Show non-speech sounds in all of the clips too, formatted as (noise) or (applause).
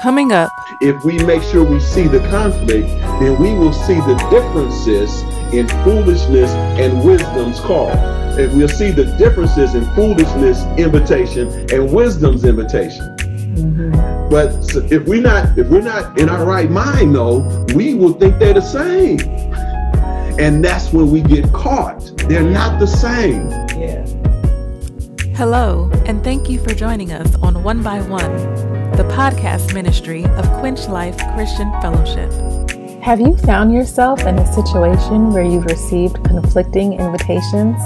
Coming up, if we make sure we see the conflict, then we will see the differences in foolishness and wisdom's call. And we'll see the differences in foolishness invitation and wisdom's invitation. Mm-hmm. But if we're not if we're not in our right mind though, we will think they're the same. And that's when we get caught. They're not the same. Yeah. Hello, and thank you for joining us on One by One, the podcast ministry of Quench Life Christian Fellowship. Have you found yourself in a situation where you've received conflicting invitations?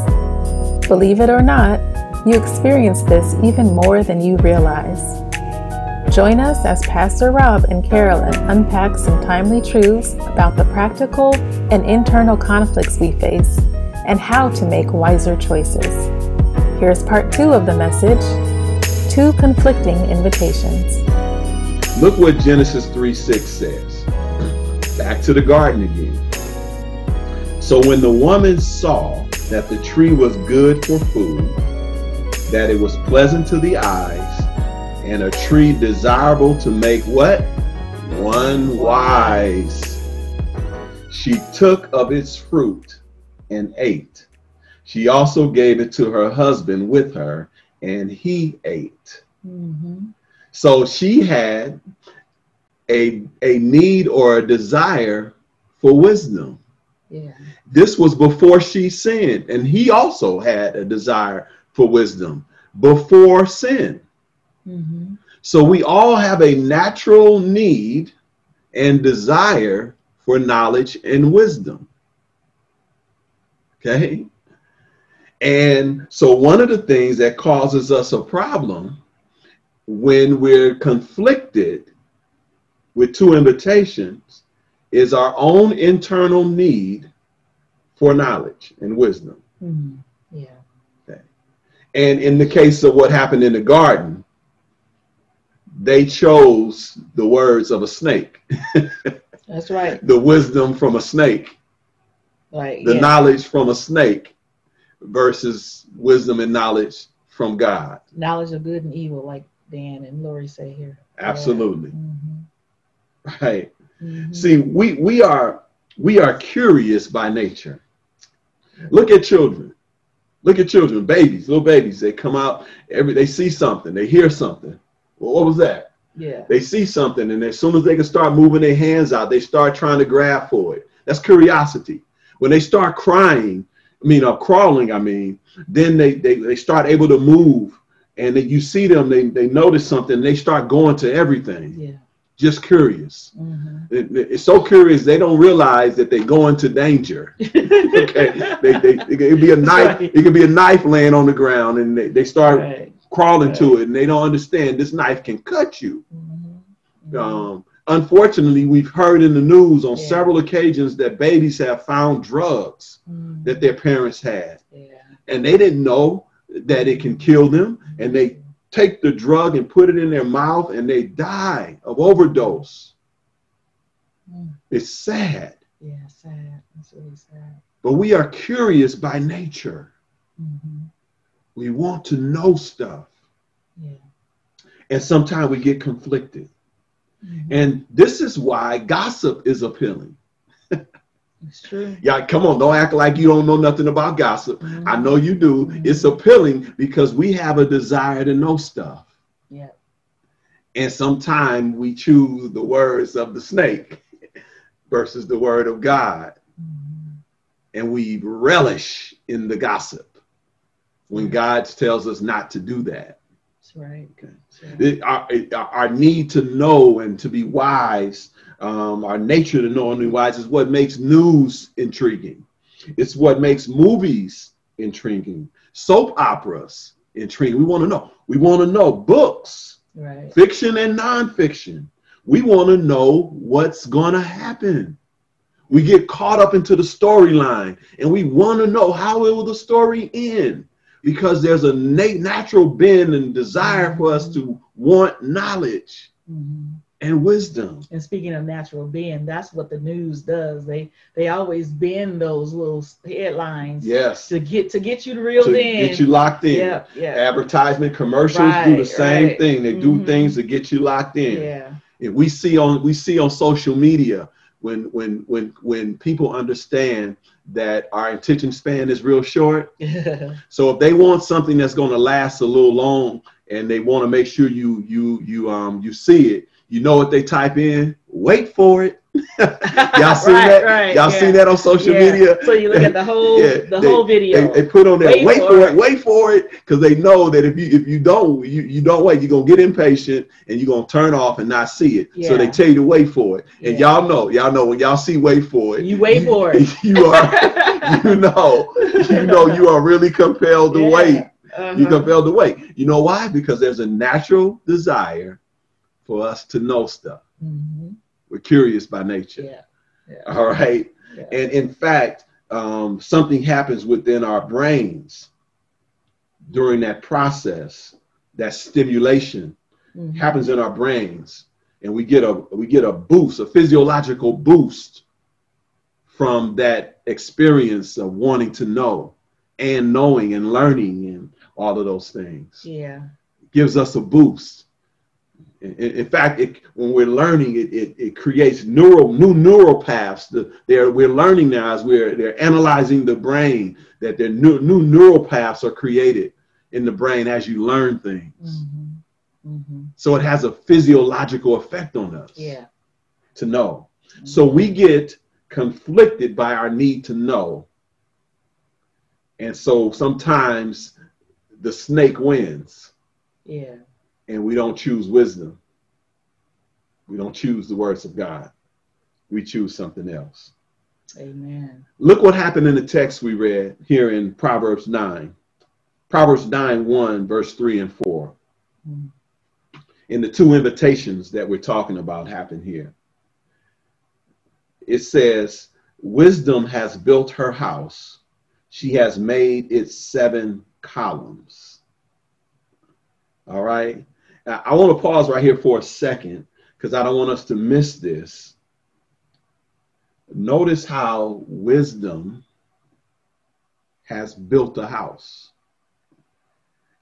Believe it or not, you experience this even more than you realize. Join us as Pastor Rob and Carolyn unpack some timely truths about the practical and internal conflicts we face and how to make wiser choices. Here's part two of the message Two Conflicting Invitations. Look what Genesis 3 6 says. Back to the garden again. So when the woman saw that the tree was good for food, that it was pleasant to the eyes, and a tree desirable to make what? One wise. She took of its fruit and ate. She also gave it to her husband with her, and he ate. Mm-hmm. So she had a, a need or a desire for wisdom. Yeah. This was before she sinned, and he also had a desire for wisdom before sin. Mm-hmm. So we all have a natural need and desire for knowledge and wisdom. Okay? And so, one of the things that causes us a problem when we're conflicted with two invitations is our own internal need for knowledge and wisdom. Mm-hmm. Yeah. Okay. And in the case of what happened in the garden, they chose the words of a snake. (laughs) That's right. the wisdom from a snake. Right. The yeah. knowledge from a snake versus wisdom and knowledge from God. Knowledge of good and evil, like Dan and Lori say here. Absolutely. Mm-hmm. Right. Mm-hmm. See, we we are we are curious by nature. Look at children. Look at children, babies, little babies. They come out every they see something, they hear something. Well, what was that? Yeah. They see something, and as soon as they can start moving their hands out, they start trying to grab for it. That's curiosity. When they start crying, I mean, uh, crawling, I mean, then they, they, they start able to move and then you see them, they, they notice something, they start going to everything. Yeah. Just curious. Mm-hmm. It, it's so curious they don't realize that they go into danger. (laughs) okay, they, they, it could be a knife. Right. It could be a knife laying on the ground, and they, they start right. crawling right. to it, and they don't understand this knife can cut you. Mm-hmm. Um, unfortunately, we've heard in the news on yeah. several occasions that babies have found drugs mm. that their parents had. Yeah. And they didn't know that it can kill them. And they take the drug and put it in their mouth and they die of overdose. Mm. It's sad. Yeah, sad. It's really sad. But we are curious by nature. Mm-hmm. We want to know stuff. Yeah. And sometimes we get conflicted. Mm-hmm. And this is why gossip is appealing. It's true. Yeah, come on, don't act like you don't know nothing about gossip. Mm-hmm. I know you do. Mm-hmm. It's appealing because we have a desire to know stuff. Yeah. And sometimes we choose the words of the snake versus the word of God. Mm-hmm. And we relish in the gossip when God tells us not to do that. That's right. Okay. Our, our need to know and to be wise, um, our nature to know and be wise is what makes news intriguing. It's what makes movies intriguing, soap operas intriguing. We want to know. We want to know books, right. fiction and nonfiction. We want to know what's going to happen. We get caught up into the storyline and we want to know how will the story end because there's a nat- natural bend and desire for us to want knowledge mm-hmm. And wisdom. And speaking of natural bend, that's what the news does. They they always bend those little headlines. Yes. To get to get you to reel to in. Get you locked in. Yeah. yeah. Advertisement commercials right, do the same right. thing. They do mm-hmm. things to get you locked in. Yeah. And we see on we see on social media when when when when people understand that our attention span is real short. (laughs) So if they want something that's going to last a little long and they want to make sure you you you um you see it, you know what they type in? Wait for it. (laughs) Y'all (laughs) see Right, that? right, Y'all yeah. see that on social Yeah. media? So you look at the whole Yeah, the they- whole video. They, they put on there, Wait wait, for it. it, wait for it, because they know that if you if you don't you, you don't wait, you're gonna get impatient and you're gonna turn off and not see it. So they tell you to wait for it. And y'all know, y'all know when y'all see wait for it, You wait for (laughs) it. You are you know, you know you are really compelled to wait. Uh-huh. You're compelled to wait. You know why? Because there's a natural desire for us to know stuff. Mhm. We're curious by nature. Yeah. Yeah. All right. Yeah. And in fact, um, something happens within our brains during that process, that stimulation Mhm. happens in our brains, and we get a we get a boost, a physiological boost from that experience of wanting to know and knowing and learning and all of those things Yeah. gives us a boost. In, in- fact, it, when we're learning, it, it, it creates neural new neural paths. The, they're, we're learning now as we're they're analyzing the brain that their new, new neural paths are created in the brain as you learn things. Mhm. Mhm. So it has a physiological effect on us Yeah. to know. So we get conflicted by our need to know. And so sometimes the snake wins. Yeah. And we don't choose wisdom. We don't choose the words of God. We choose something else. Amen. Look what happened in the text we read here in Proverbs 9. Proverbs 9 1, verse 3 and 4. Mhm. In the two invitations that we're talking about happen here. It says, Wisdom has built her house, she has made its seven columns. All right. I want to pause right here for a second because I don't want us to miss this. Notice how wisdom has built a house,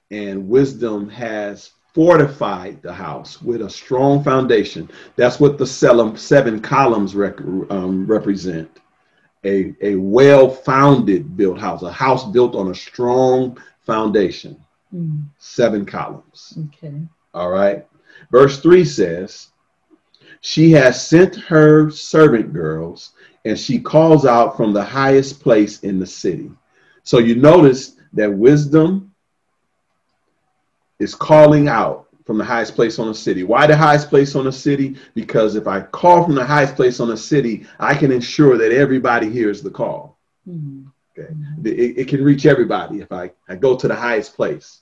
and wisdom has fortified the house with a strong foundation. That's what the seven, seven columns rec- um, represent a, a well founded built house, a house built on a strong foundation. Mm. Seven columns. Okay. All right. Verse 3 says, She has sent her servant girls, and she calls out from the highest place in the city. So you notice that wisdom is calling out from the highest place on the city. Why the highest place on the city? Because if I call from the highest place on the city, I can ensure that everybody hears the call. Mhm. Okay. It, it can reach everybody if I, I go to the highest place.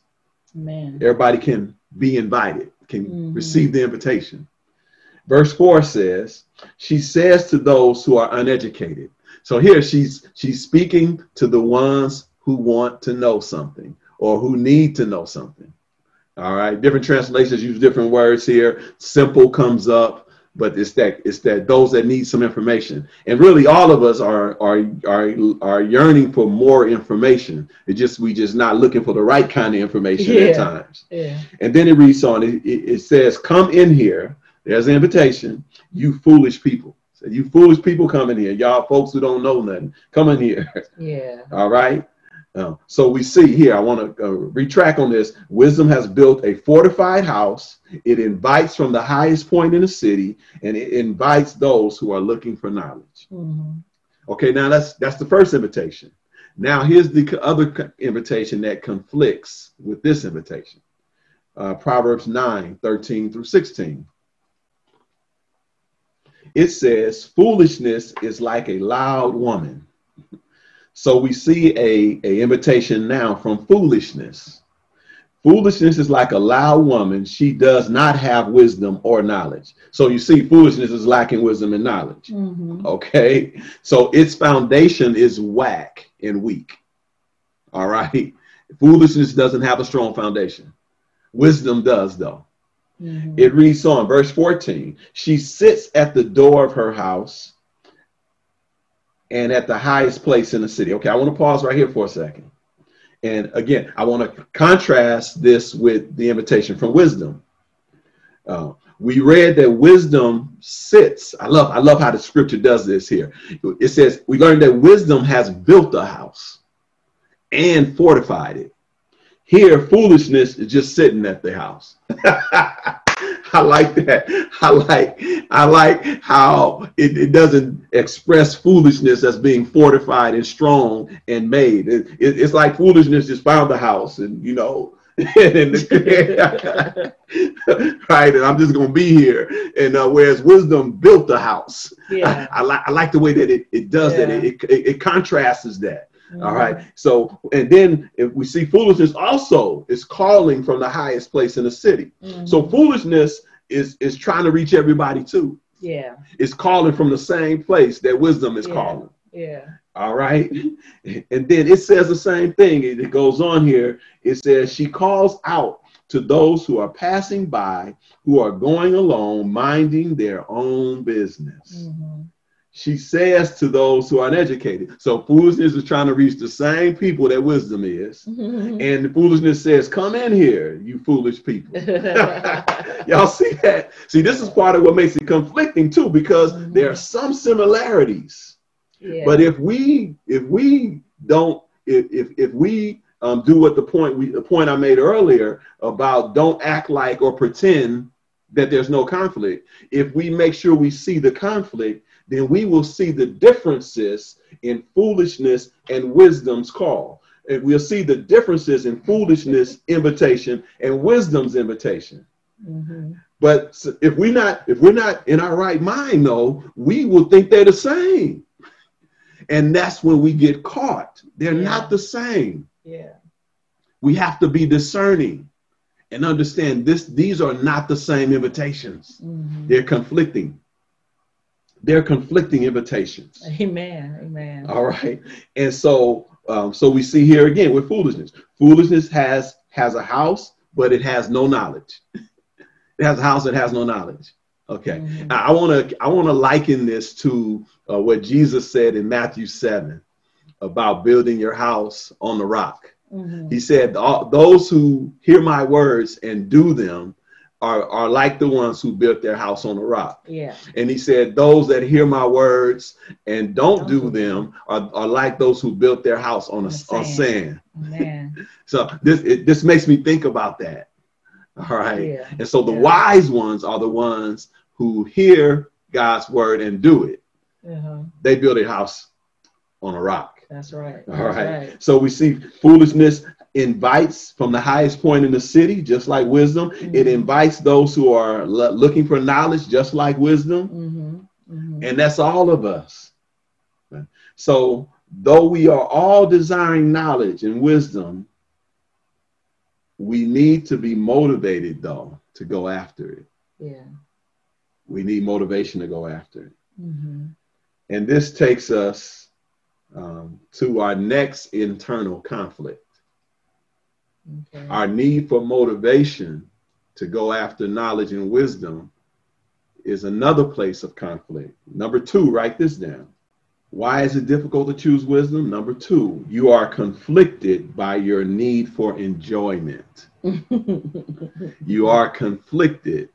Man. Everybody can be invited, can Mhm. receive the invitation. Verse 4 says, She says to those who are uneducated. So here she's she's speaking to the ones who want to know something or who need to know something. All right. Different translations use different words here. Simple comes up, but it's that it's that those that need some information. And really all of us are are are are yearning for more information. It just we just not looking for the right kind of information at times. Yeah. And then it reads on, it, it, it says, Come in here. There's an invitation, you foolish people. So you foolish people come in here. Y'all folks who don't know nothing, come in here. Yeah. (laughs) All right. Uh, so we see here, I want to uh, retract on this. Wisdom has built a fortified house. It invites from the highest point in the city, and it invites those who are looking for knowledge. Mhm. Okay, now that's that's the first invitation. Now here's the other invitation that conflicts with this invitation. Uh, Proverbs 9, 13 through 16. It says, foolishness is like a loud woman. So we see a, a invitation now from foolishness. Foolishness is like a loud woman. She does not have wisdom or knowledge. So you see, foolishness is lacking wisdom and knowledge. Mhm. Okay. So its foundation is whack and weak. All right. Foolishness doesn't have a strong foundation. Wisdom does, though. Mhm. It reads on, verse 14 She sits at the door of her house and at the highest place in the city. Okay, I want to pause right here for a second. And again, I want to contrast this with the invitation from wisdom. Uh, we read that wisdom sits. I love I love how the scripture does this here. It says we learned that wisdom has built a house and fortified it. Here, foolishness is just sitting at the house. (laughs) (laughs) I like that. I like I like how it, it, doesn't express foolishness as being fortified and strong and made. It, it, it's like foolishness just found the house and you know (laughs) and (laughs) right and i'm just going to be here and uh, whereas wisdom built the house yeah. I, I, like i like the way that it, it does yeah. that it, it, it contrasts that Mm-hmm. All right. So, and then if we see foolishness also is calling from the highest place in the city. Mm-hmm. So foolishness is is trying to reach everybody too. Yeah. It's calling from the same place that wisdom is yeah. calling. Yeah. All right. And then it says the same thing. It goes on here. It says she calls out to those who are passing by, who are going along, minding their own business. Mm-hmm she says to those who are uneducated. So foolishness is trying to reach the same people that wisdom is. Mm-hmm. And the foolishness says, Come in here, you foolish people. (laughs) Y'all see that? See, this is part of what makes it conflicting too, because mm-hmm. there are some similarities. Yeah. But if we if we don't if if, if we um, do what the point we the point I made earlier about don't act like or pretend that there's no conflict. If we make sure we see the conflict, then we will see the differences in foolishness and wisdom's call. And we'll see the differences in foolishness invitation and wisdom's invitation. Mm-hmm. But if we're not if we're not in our right mind, though, we will think they're the same. And that's when we get caught. They're yeah. not the same. Yeah. We have to be discerning and understand this these are not the same invitations. Mm-hmm. They're conflicting. They're conflicting invitations. Amen. Amen. All right. And so um, so we see here again with foolishness. Foolishness has has a house, but it has no knowledge. (laughs) it has a house that has no knowledge. Okay. Mm-hmm. I want to I want to liken this to uh, what Jesus said in Matthew 7 about building your house on the rock. Mm-hmm. He said, Those who hear my words and do them are, are like the ones who built their house on a rock. Yeah. And he said, Those that hear my words and don't, don't do them are, are like those who built their house on, a, on sand. Man. (laughs) so this it, this makes me think about that. All right. Yeah. And so the yeah. wise ones are the ones who hear God's word and do it. Uh-huh. They build a house on a rock. That's right. All right. right. So we see foolishness invites from the highest point in the city, just like wisdom. Mm-hmm. It invites those who are l- looking for knowledge, just like wisdom. Mm-hmm. Mm-hmm. And that's all of us. So, though we are all desiring knowledge and wisdom, we need to be motivated, though, to go after it. Yeah. We need motivation to go after it. Mm-hmm. And this takes us um, to our next internal conflict. Okay. Our need for motivation to go after knowledge and wisdom is another place of conflict. Number two, write this down. Why is it difficult to choose wisdom? Number two, you are conflicted by your need for enjoyment. (laughs) you are conflicted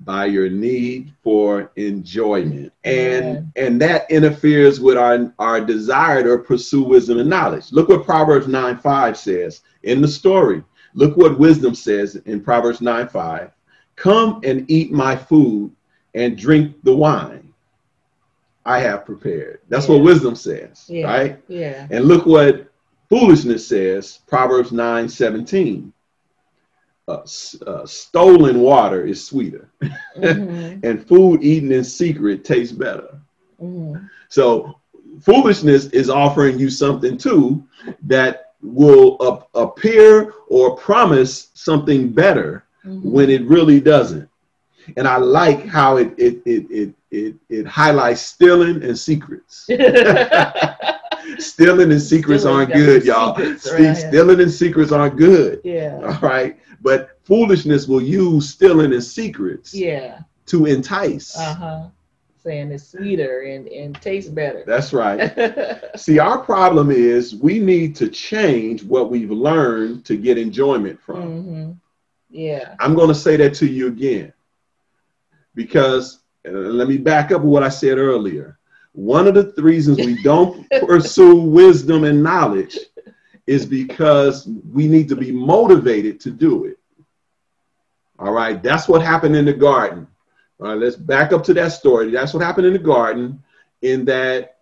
by your need for enjoyment. And yeah. and that interferes with our our desire to pursue wisdom and knowledge. Look what proverbs 9 5 says in the story. Look what wisdom says in proverbs 9 5 come and eat my food and drink the wine i have prepared. That's yeah. what wisdom says yeah. right? Yeah. And look what foolishness says proverbs 9 17 uh, uh, stolen water is sweeter, mm-hmm. (laughs) and food eaten in secret tastes better. Mm-hmm. So, foolishness is offering you something too that will uh, appear or promise something better mm-hmm. when it really doesn't. And I like how it it it it it, it highlights stealing and secrets. (laughs) (laughs) stealing and secrets stealing aren't good, y'all. Secrets, right? Stealing and secrets aren't good. Yeah. All right. But foolishness will use stealing and secrets. Yeah. To entice. Uh huh. Saying it's sweeter and, and tastes better. That's right. (laughs) See, our problem is we need to change what we've learned to get enjoyment from. Mm-hmm. Yeah. I'm going to say that to you again. because let me back up what I said earlier. One of the reasons we don't (laughs) pursue wisdom and knowledge is because we need to be motivated to do it. All right, that's what happened in the garden. All right, let's back up to that story. That's what happened in the garden, in that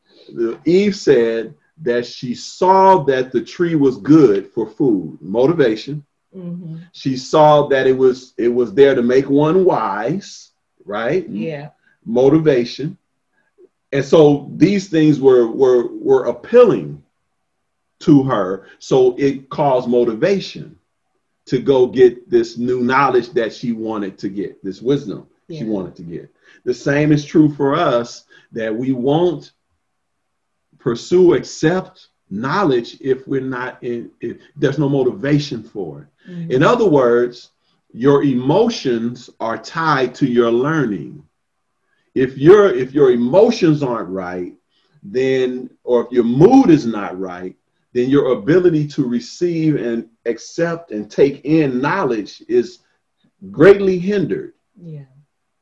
Eve said that she saw that the tree was good for food, motivation. Mm-hmm. She saw that it was it was there to make one wise, right? Yeah. Motivation. And so these things were were were appealing to her. So it caused motivation to go get this new knowledge that she wanted to get, this wisdom yeah. she wanted to get. The same is true for us that we won't pursue, accept knowledge if we're not in, if there's no motivation for it. Mm-hmm. In other words, your emotions are tied to your learning. If your if your emotions aren't right, then or if your mood is not right, then your ability to receive and accept and take in knowledge is greatly hindered. Yeah.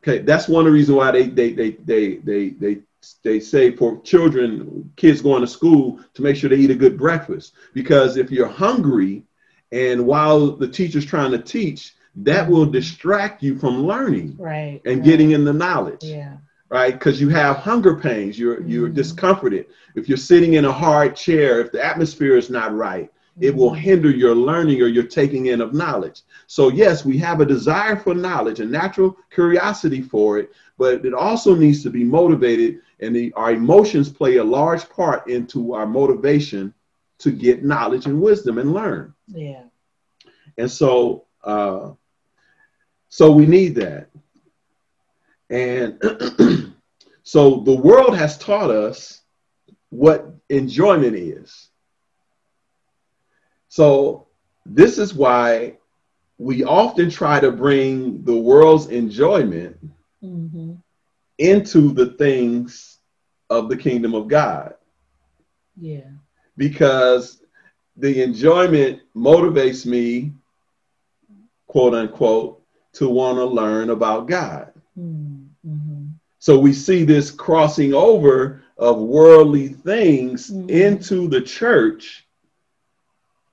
Okay, that's one of the reasons why they they they they they they they say for children, kids going to school to make sure they eat a good breakfast. Because if you're hungry and while the teacher's trying to teach, that will distract you from learning right, and right. getting in the knowledge. Yeah right? Because you have hunger pains, you're you're mm-hmm. discomforted. If you're sitting in a hard chair, if the atmosphere is not right, mm-hmm. it will mm-hmm. hinder your learning or your taking in of knowledge. So yes, we have a desire for knowledge, a natural curiosity for it, but it also needs to be motivated, and the, our emotions play a large part into our motivation to get knowledge and wisdom and learn. Yeah. And so, uh, so we need that. And (clears throat) so the world has taught us what enjoyment is. So this is why we often try to bring the world's enjoyment mm-hmm. into the things of the kingdom of God. Yeah. Because the enjoyment motivates me, quote unquote, to want to learn about God. Mm-hmm. So we see this crossing over of worldly things mm-hmm. into the church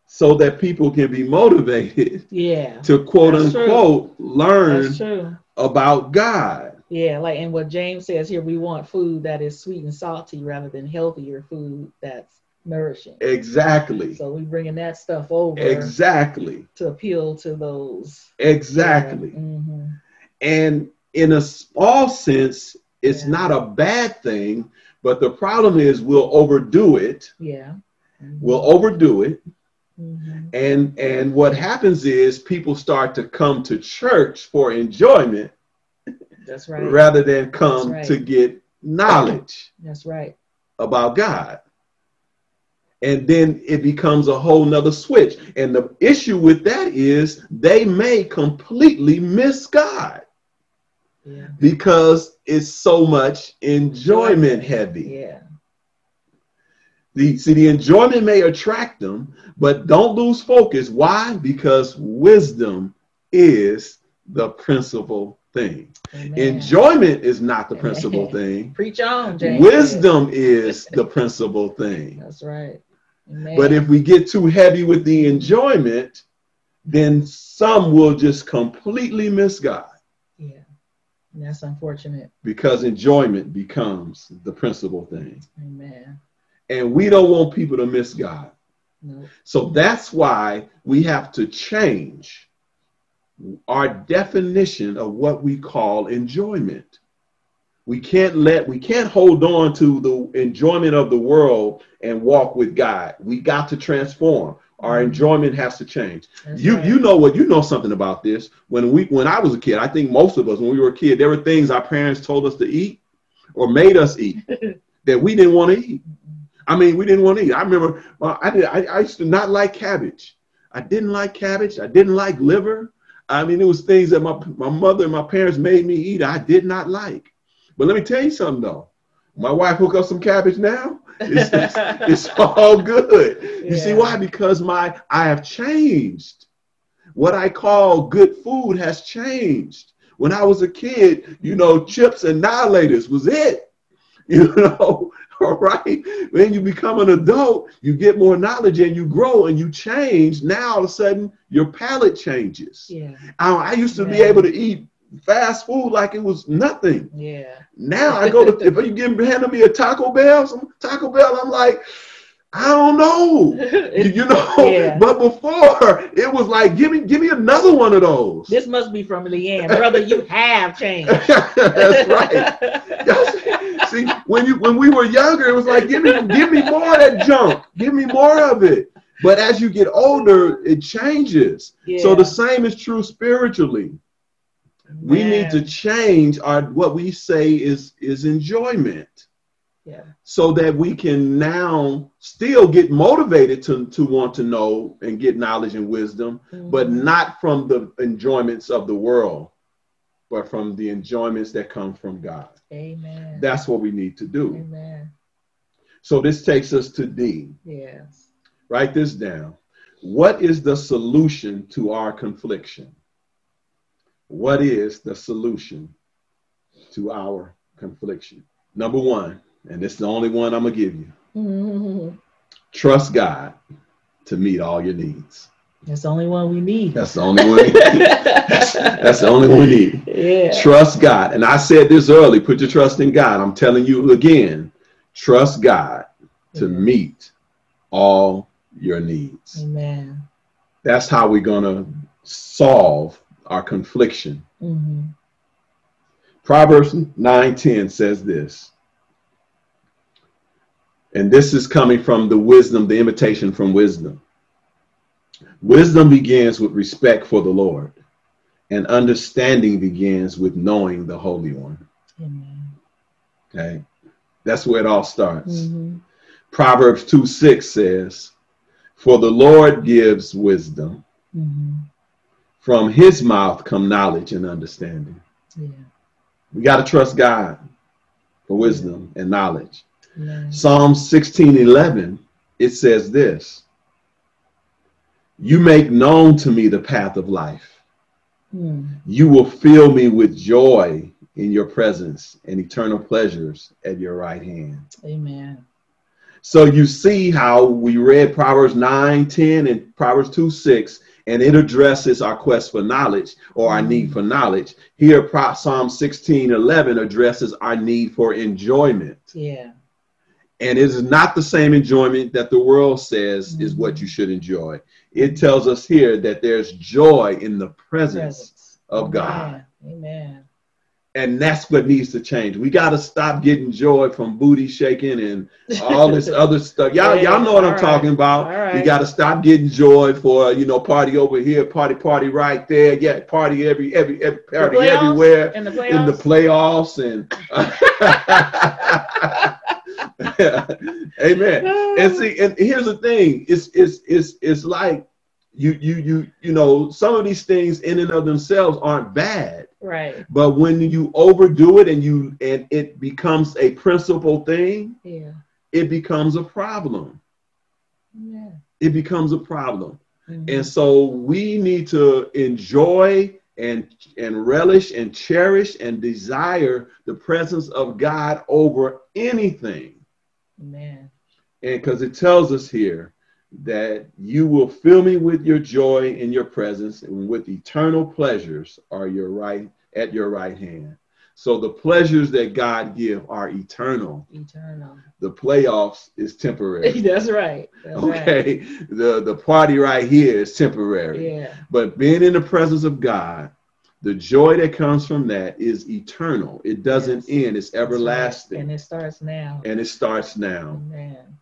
so that people can be motivated yeah to quote That's unquote true. learn about God. Yeah, like and what James says here, we want food that is sweet and salty rather than healthier food that's nourishing. Exactly. So we're bringing that stuff over. Exactly. To appeal to those. Exactly. Yeah. Mm-hmm. And in a small sense, it's yeah. not a bad thing, but the problem is we'll overdo it. Yeah. Mm-hmm. We'll overdo it. Mm-hmm. And and what happens is people start to come to church for enjoyment. That's right. Rather than come right. to get knowledge. That's right. About God. And then it becomes a whole nother switch. And the issue with that is they may completely miss God because it's so much enjoyment heavy. Yeah. The, see, the enjoyment may attract them, but don't lose focus. Why? Because wisdom is the principal thing. Amen. Enjoyment is not the principal (laughs) thing. Preach on, James. Wisdom is the principal thing. That's right. Amen. But if we get too heavy with the enjoyment, then some will just completely miss God. Yeah. That's unfortunate. Because enjoyment becomes the principal thing. Amen. And we don't want people to miss God. Nope. So that's why we have to change our definition of what we call enjoyment. We can't let we can't hold on to the enjoyment of the world and walk with God. We got to transform our mm-hmm. enjoyment has to change. That's you right. you know what you know something about this. When we when I was a kid, I think most of us when we were a kid, there were things our parents told us to eat or made us eat (laughs) mm-hmm. that we didn't want to eat. I mean, we didn't want to eat. I remember well, I did I, I used to not like cabbage. I didn't like cabbage. I didn't like liver. I mean, it was things that my my mother and my parents made me eat. I did not like. But let me tell you something though. My wife hook up some cabbage now. It's, it's, (laughs) it's all good. You yeah. see why? Because my I have changed. What I call good food has changed. When I was a kid, you know, chips and Now and Laters was it. (laughs) You know, all right. When you become an adult, you get more knowledge and you grow and you change. Now all of a sudden your palate changes. Yeah. I, I used to be able to eat fast food like it was nothing. Yeah. Now I go to (laughs) if you give handing me a Taco Bell, some Taco Bell, I'm like, I don't know. You, know, (laughs) Yeah. but before it was like, give me, give me another one of those. this must be from Leanne. Brother, you have changed. (laughs) That's right. See, when you when we were younger, it was like, give me, give me more of that junk. Give me more of it. But as you get older, it changes. Yeah. So the same is true spiritually. We need to change our what we say is is enjoyment. Yeah. so that we can now still get motivated to, to want to know and get knowledge and wisdom, but Mhm. not from the enjoyments of the world, but from the enjoyments that come from God. Amen. That's what we need to do. Amen. So this takes us to D. Yes. Write this down. What is the solution to our confliction? What is the solution to our confliction? Number one, and this is the only one I'm going to give you. Mhm. Trust God to meet all your needs. That's the only one we need. That's the only one. that's, that's the only one we need. yeah. Trust God. And I said this early put your trust in God. I'm telling you again trust God to Amen. meet all your needs. Amen. That's how we're going to solve our confliction. hmm Proverbs 9:10 says this. And this is coming from the wisdom, the imitation from wisdom. Wisdom begins with respect for the Lord, and understanding begins with knowing the Holy One. Amen. Okay? That's where it all starts. Mhm. Proverbs 2 6 says, For the Lord gives wisdom. Mhm. From his mouth come knowledge and understanding. Yeah. We got to trust God for wisdom and knowledge. Amen. Psalm 16 11, it says this You make known to me the path of life. Mm. You will fill me with joy in your presence and eternal pleasures at your right hand. Amen. So you see how we read Proverbs 9, 10, and Proverbs 2, 6, and it addresses our quest for knowledge or our need for knowledge. Here, Psalm 16, 11 addresses our need for enjoyment. Yeah. And it is not the same enjoyment that the world says is mm-hmm. what you should enjoy. It tells us here that there's joy in the presence Presence. of God. Amen. Amen. And that's what needs to change. We got to stop getting joy from booty shaking and all this (laughs) other stuff. Y'all, Yeah, y'all know what I'm all talking about. all We got to stop getting joy for you know party over here, party party right there. Yeah, party every every, every party playoffs? everywhere In the in playoffs. the playoffs and (laughs) amen. And see, and here's the thing: it's it's it's it's like you you you you know some of these things in and of themselves aren't bad, right. but when you overdo it and you and it becomes a principal thing, Yeah. it becomes a problem. Yeah. It becomes a problem. Mhm. And so we need to enjoy and and relish and cherish and desire the presence of God over anything. Amen. And because it tells us here that you will fill me with your joy in your presence and with eternal pleasures are your right at your right hand. So the pleasures that God give are eternal. Eternal. The playoffs is temporary. (laughs) That's right. That's Okay. The the party right here is temporary. Yeah. But being in the presence of God, the joy that comes from that is eternal. It doesn't Yes. end, it's That's right. everlasting. And it starts now. And it starts now. Amen.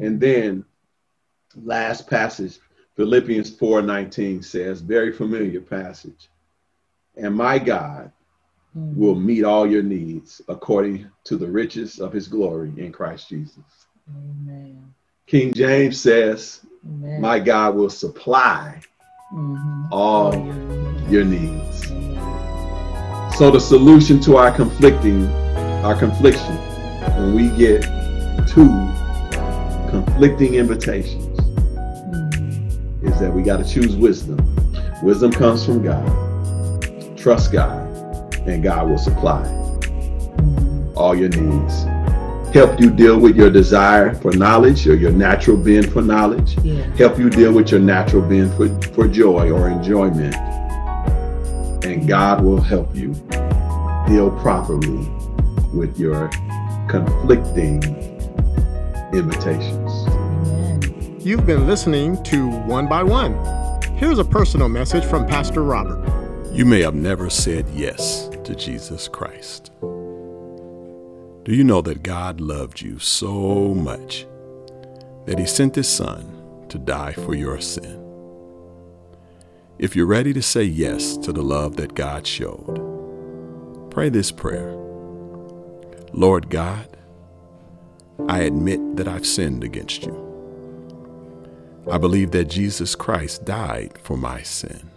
And then last passage, Philippians 4:19 says, very familiar passage. And my God Mhm. will meet all your needs according to the riches of his glory in Christ Jesus. Amen. King James says, Amen. my God will supply Mhm. all your needs. your needs. Amen. So the solution to our conflicting, our confliction, when we get two conflicting invitations. Is that we got to choose wisdom. Wisdom comes from God. Trust God and God will supply all your needs. Help you deal with your desire for knowledge or your natural bend for knowledge. Yeah. Help you deal with your natural bend for, for joy or enjoyment. And God will help you deal properly with your conflicting invitations. You've been listening to One by One. Here's a personal message from Pastor Robert. You may have never said yes to Jesus Christ. Do you know that God loved you so much that He sent His Son to die for your sin? If you're ready to say yes to the love that God showed, pray this prayer Lord God, I admit that I've sinned against you. I believe that Jesus Christ died for my sin.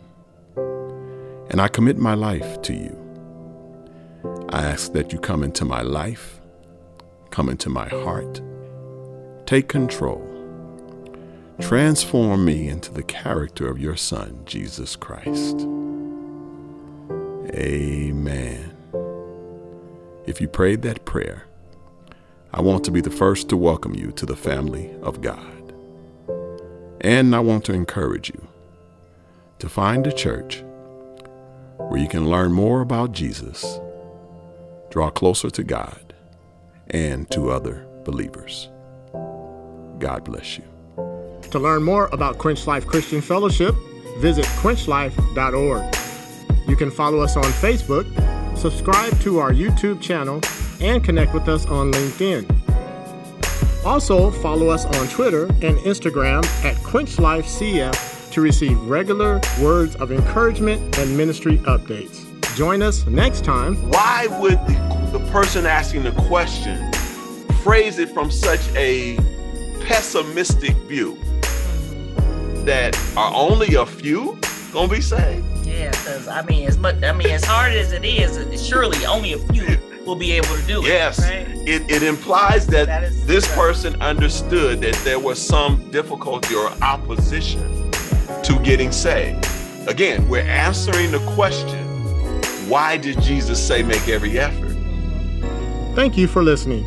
And I commit my life to you. I ask that you come into my life, come into my heart, take control, transform me into the character of your Son, Jesus Christ. Amen. If you prayed that prayer, I want to be the first to welcome you to the family of God. And I want to encourage you to find a church where you can learn more about Jesus, draw closer to God, and to other believers. God bless you. To learn more about Quench Life Christian Fellowship, visit quenchlife.org. You can follow us on Facebook, subscribe to our YouTube channel, and connect with us on LinkedIn. Also, follow us on Twitter and Instagram at QuenchLifeCF to receive regular words of encouragement and ministry updates. Join us next time. why would the, the person asking the question phrase it from such a pessimistic view that are only a few gonna be saved? Yeah, because I mean, as much I mean, as hard as it is, surely only a few will be able to do it. Yes, right? it, it implies that, That is this true. person understood that there was some difficulty or opposition to getting saved. Again, we're answering the question why did Jesus say make every effort? Thank you for listening.